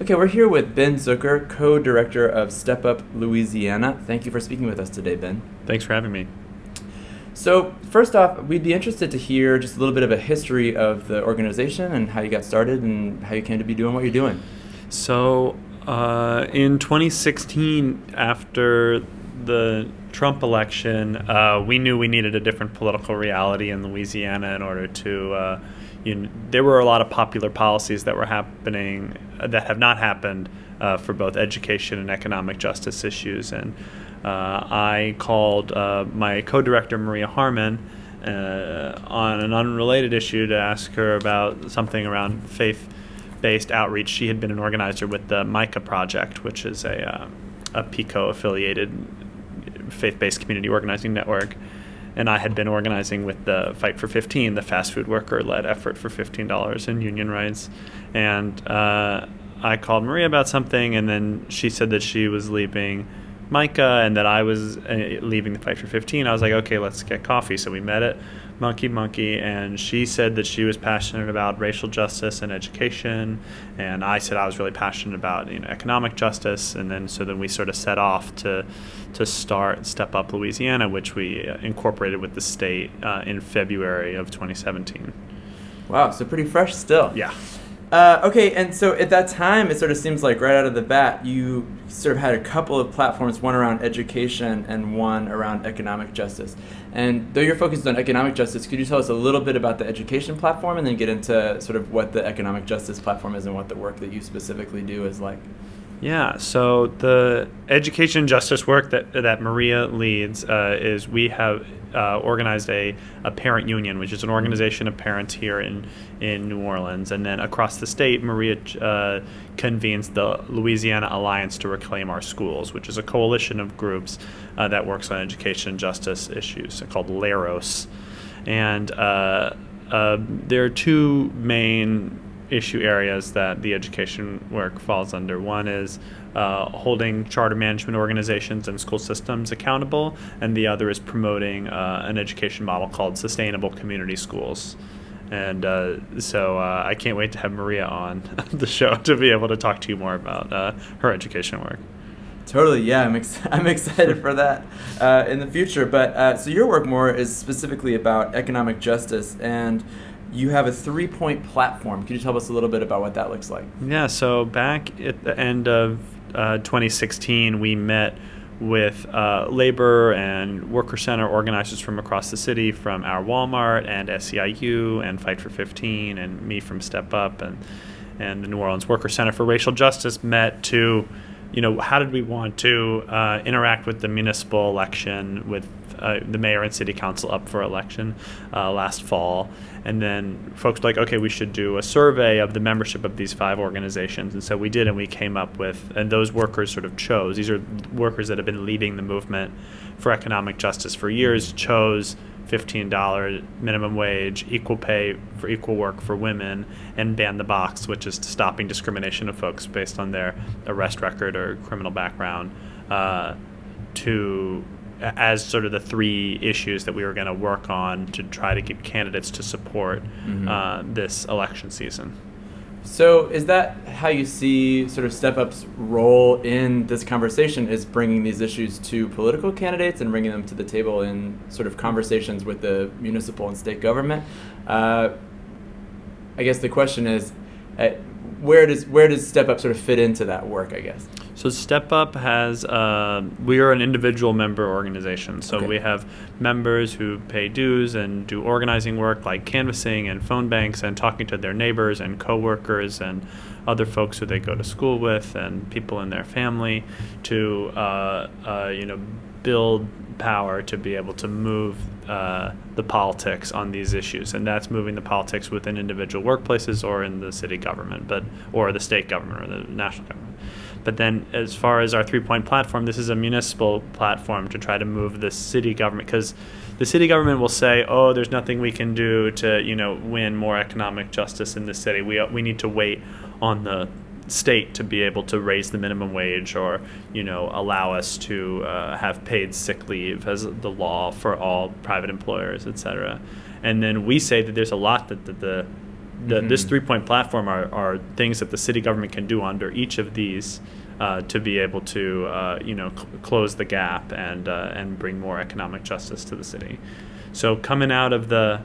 Okay, we're here with Ben Zucker, co director of Step Up Louisiana. Thank you for speaking with us today, Ben. Thanks for having me. So, first off, we'd be interested to hear just a little bit of a history of the organization and how you got started and how you came to be doing what you're doing. So, uh, in 2016, after the Trump election, uh, we knew we needed a different political reality in Louisiana in order to. Uh, you know, there were a lot of popular policies that were happening uh, that have not happened uh, for both education and economic justice issues. And uh, I called uh, my co director, Maria Harmon, uh, on an unrelated issue to ask her about something around faith based outreach. She had been an organizer with the MICAH Project, which is a, uh, a PICO affiliated faith based community organizing network and I had been organizing with the Fight for 15, the fast food worker led effort for $15 in union rights. And uh, I called Maria about something, and then she said that she was leaving Micah and that I was uh, leaving the Fight for 15. I was like, okay, let's get coffee. So we met at Monkey Monkey, and she said that she was passionate about racial justice and education, and I said I was really passionate about you know economic justice, and then so then we sort of set off to to start Step Up Louisiana, which we uh, incorporated with the state uh, in February of 2017. Wow, so pretty fresh still. Yeah. Uh, okay, and so at that time, it sort of seems like right out of the bat, you sort of had a couple of platforms, one around education and one around economic justice. And though you're focused on economic justice, could you tell us a little bit about the education platform and then get into sort of what the economic justice platform is and what the work that you specifically do is like? Yeah, so the education justice work that that Maria leads uh, is we have uh, organized a, a parent union, which is an organization of parents here in in New Orleans, and then across the state, Maria uh, convenes the Louisiana Alliance to Reclaim Our Schools, which is a coalition of groups uh, that works on education justice issues. Called LAROS, and uh, uh, there are two main issue areas that the education work falls under. One is uh, holding charter management organizations and school systems accountable, and the other is promoting uh, an education model called sustainable community schools. And uh, so uh, I can't wait to have Maria on the show to be able to talk to you more about uh, her education work. Totally, yeah, I'm, ex- I'm excited for that uh, in the future. But so your work more is specifically about economic justice and you have a three point platform. Could you tell us a little bit about what that looks like? Yeah, so back at the end of uh, 2016, we met with uh, labor and worker center organizers from across the city, from our Walmart and SEIU and Fight for 15, and me from Step Up and and the New Orleans Worker Center for Racial Justice met to, you know, how did we want to uh, interact with the municipal election with uh, the mayor and city council up for election uh, last fall. And then folks were like, okay, we should do a survey of the membership of these five organizations. And so we did, and we came up with, and those workers sort of chose. These are workers that have been leading the movement for economic justice for years, chose $15 minimum wage, equal pay for equal work for women, and ban the box, which is stopping discrimination of folks based on their arrest record or criminal background, uh, to as sort of the three issues that we were going to work on to try to get candidates to support mm-hmm. uh, this election season. So, is that how you see sort of Step Up's role in this conversation? Is bringing these issues to political candidates and bringing them to the table in sort of conversations with the municipal and state government? Uh, I guess the question is, uh, where does where does Step Up sort of fit into that work? I guess. So Step Up has uh, we are an individual member organization. So okay. we have members who pay dues and do organizing work like canvassing and phone banks and talking to their neighbors and coworkers and other folks who they go to school with and people in their family to uh, uh, you know build power to be able to move uh, the politics on these issues, and that's moving the politics within individual workplaces or in the city government, but or the state government or the national government. But then, as far as our three point platform, this is a municipal platform to try to move the city government because the city government will say, "Oh, there's nothing we can do to you know win more economic justice in the city. We we need to wait on the state to be able to raise the minimum wage or you know allow us to uh, have paid sick leave as the law for all private employers, etc. And then we say that there's a lot that the, the the, this three point platform are, are things that the city government can do under each of these uh, to be able to uh, you know cl- close the gap and uh, and bring more economic justice to the city. So coming out of the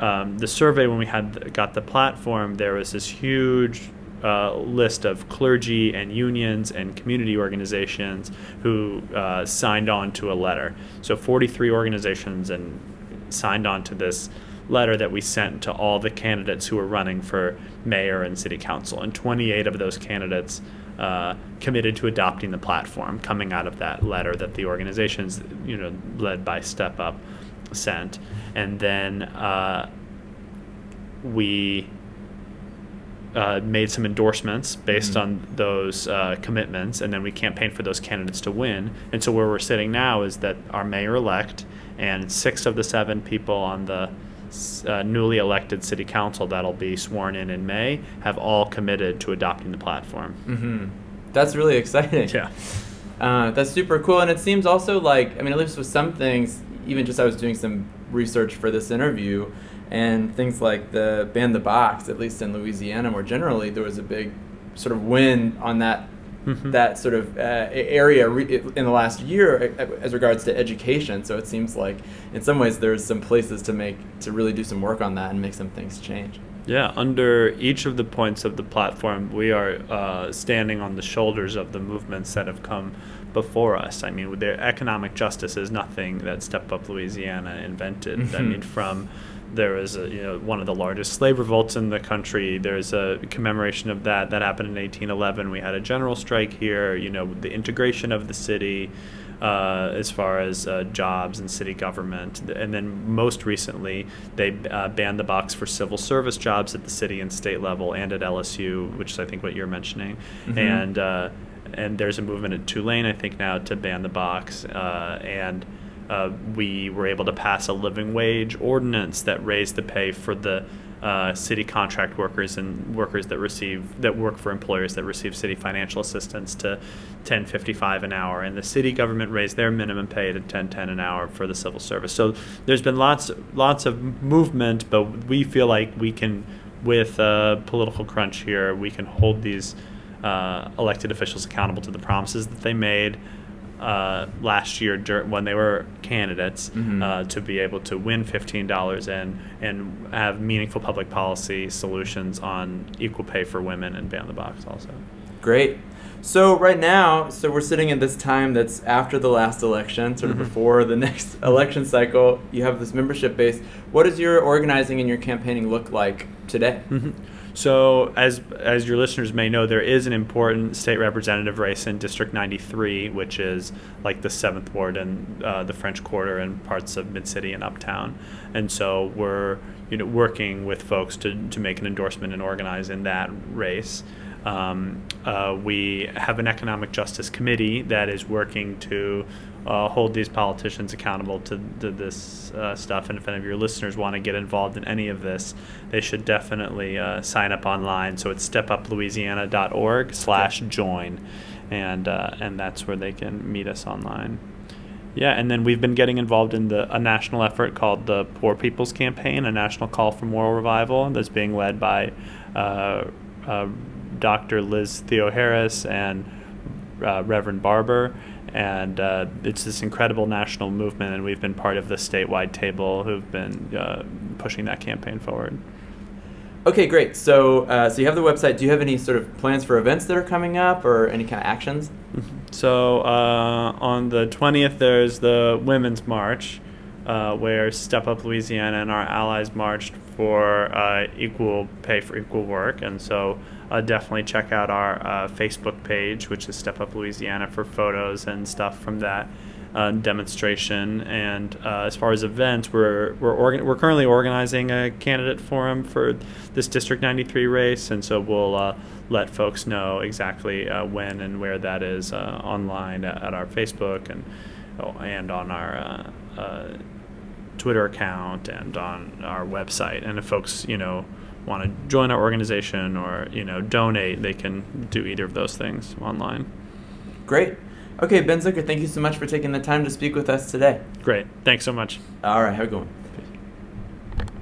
um, the survey when we had got the platform, there was this huge uh, list of clergy and unions and community organizations who uh, signed on to a letter. So 43 organizations and signed on to this letter that we sent to all the candidates who were running for mayor and city council, and 28 of those candidates. Uh, committed to adopting the platform coming out of that letter that the organizations, you know, led by Step Up, sent, and then uh, we uh, made some endorsements based Mhm. on those uh, commitments, and then we campaigned for those candidates to win. And so where we're sitting now is that our mayor elect and six of the seven people on the uh, newly elected city council that'll be sworn in in May have all committed to adopting the platform. hmm That's really exciting. Yeah. Uh, that's super cool, and it seems also like I mean, at least with some things, even just I was doing some research for this interview, and things like the ban the box, at least in Louisiana more generally, there was a big sort of win on that Mhm. that sort of uh, area re- in the last year as regards to education. So it seems like in some ways there's some places to make to really do some work on that and make some things change. Yeah, under each of the points of the platform, we are uh, standing on the shoulders of the movements that have come before us. I mean, their economic justice is nothing that Step Up Louisiana invented. I Mhm. mean, from there was a, you know one of the largest slave revolts in the country. There's a commemoration of that that happened in 1811. We had a general strike here. You know, the integration of the city. Uh, as far as uh, jobs and city government. And then most recently, they uh, banned the box for civil service jobs at the city and state level and at LSU, which is I think what you're mentioning. Mhm. And uh, and there's a movement at Tulane, I think now, to ban the box. Uh, and uh, we were able to pass a living wage ordinance that raised the pay for the uh, city contract workers and workers that receive that work for employers that receive city financial assistance to 10.55 an hour, and the city government raised their minimum pay to 10.10 an hour for the civil service. So there's been lots lots of movement, but we feel like we can, with uh, political crunch here, we can hold these uh, elected officials accountable to the promises that they made uh, last year dur- when they were candidates Mhm. uh, to be able to win fifteen dollars and and have meaningful public policy solutions on equal pay for women and ban the box also. Great. So right now, so we're sitting in this time that's after the last election, sort of Mhm. before the next election cycle. You have this membership base. What does your organizing and your campaigning look like today? Mhm. So, as as your listeners may know, there is an important state representative race in District 93, which is like the seventh ward in uh, the French Quarter and parts of Mid City and Uptown. And so we're you know working with folks to to make an endorsement and organize in that race. Um, uh, we have an economic justice committee that is working to uh, hold these politicians accountable to, to this uh, stuff. And if any of your listeners want to get involved in any of this, they should definitely uh, sign up online. So it's stepuplouisiana.org slash join, and uh, and that's where they can meet us online. Yeah, and then we've been getting involved in the a national effort called the Poor People's Campaign, a national call for moral revival that's being led by uh, uh, Dr. Liz Theoharis and uh, Reverend Barber. And uh, it's this incredible national movement, and we've been part of the statewide table who've been uh, pushing that campaign forward. Okay, great. So, uh, so you have the website. Do you have any sort of plans for events that are coming up, or any kind of actions? So uh, on the 20th, there's the Women's March, uh, where Step Up Louisiana and our allies marched for uh, equal pay for equal work. And so uh, definitely check out our uh, Facebook page, which is Step Up Louisiana, for photos and stuff from that. Uh, demonstration and uh, as far as events, we're we're organ- we're currently organizing a candidate forum for this District 93 race, and so we'll uh, let folks know exactly uh, when and where that is online at, at our Facebook and oh, and on our Twitter account and on our website. And if folks you know want to join our organization or you know donate, they can do either of those things online. Great. Okay, Ben Zucker, thank you so much for taking the time to speak with us today. Great, thanks so much. All right, have a good one.